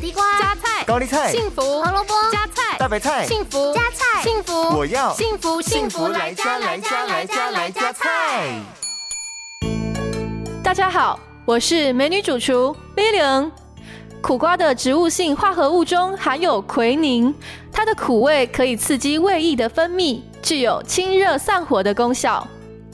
地瓜、加菜、高丽菜、幸福、胡萝卜、加菜、大白菜、幸福、加菜、幸福，我要幸福幸福来加来加来加来加菜。大家好，我是美女主厨 Billion。苦瓜的植物性化合物中含有奎宁，它的苦味可以刺激胃液的分泌，具有清热散火的功效。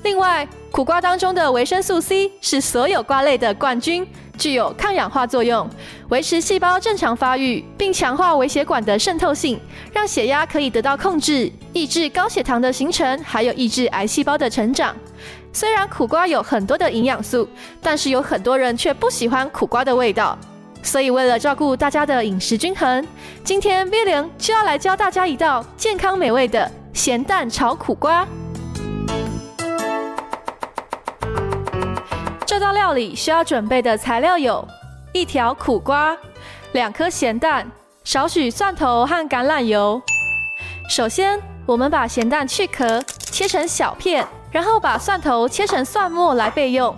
另外，苦瓜当中的维生素 C 是所有瓜类的冠军，具有抗氧化作用，维持细胞正常发育，并强化微血管的渗透性，让血压可以得到控制，抑制高血糖的形成，还有抑制癌细胞的成长。虽然苦瓜有很多的营养素，但是有很多人却不喜欢苦瓜的味道。所以，为了照顾大家的饮食均衡，今天 V 玲就要来教大家一道健康美味的咸蛋炒苦瓜。这料理需要准备的材料有：一条苦瓜、两颗咸蛋、少许蒜头和橄榄油。首先，我们把咸蛋去壳，切成小片，然后把蒜头切成蒜末来备用。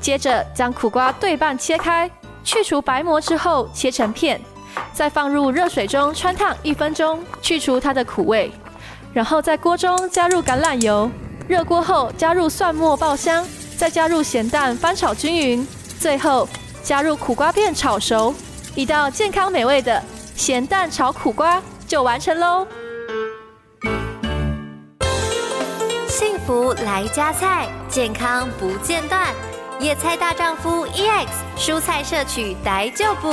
接着，将苦瓜对半切开。去除白膜之后，切成片，再放入热水中汆烫一分钟，去除它的苦味。然后在锅中加入橄榄油，热锅后加入蒜末爆香，再加入咸蛋翻炒均匀，最后加入苦瓜片炒熟，一道健康美味的咸蛋炒苦瓜就完成喽。幸福来加菜，健康不间断。野菜大丈夫 EX，蔬菜摄取逮就补。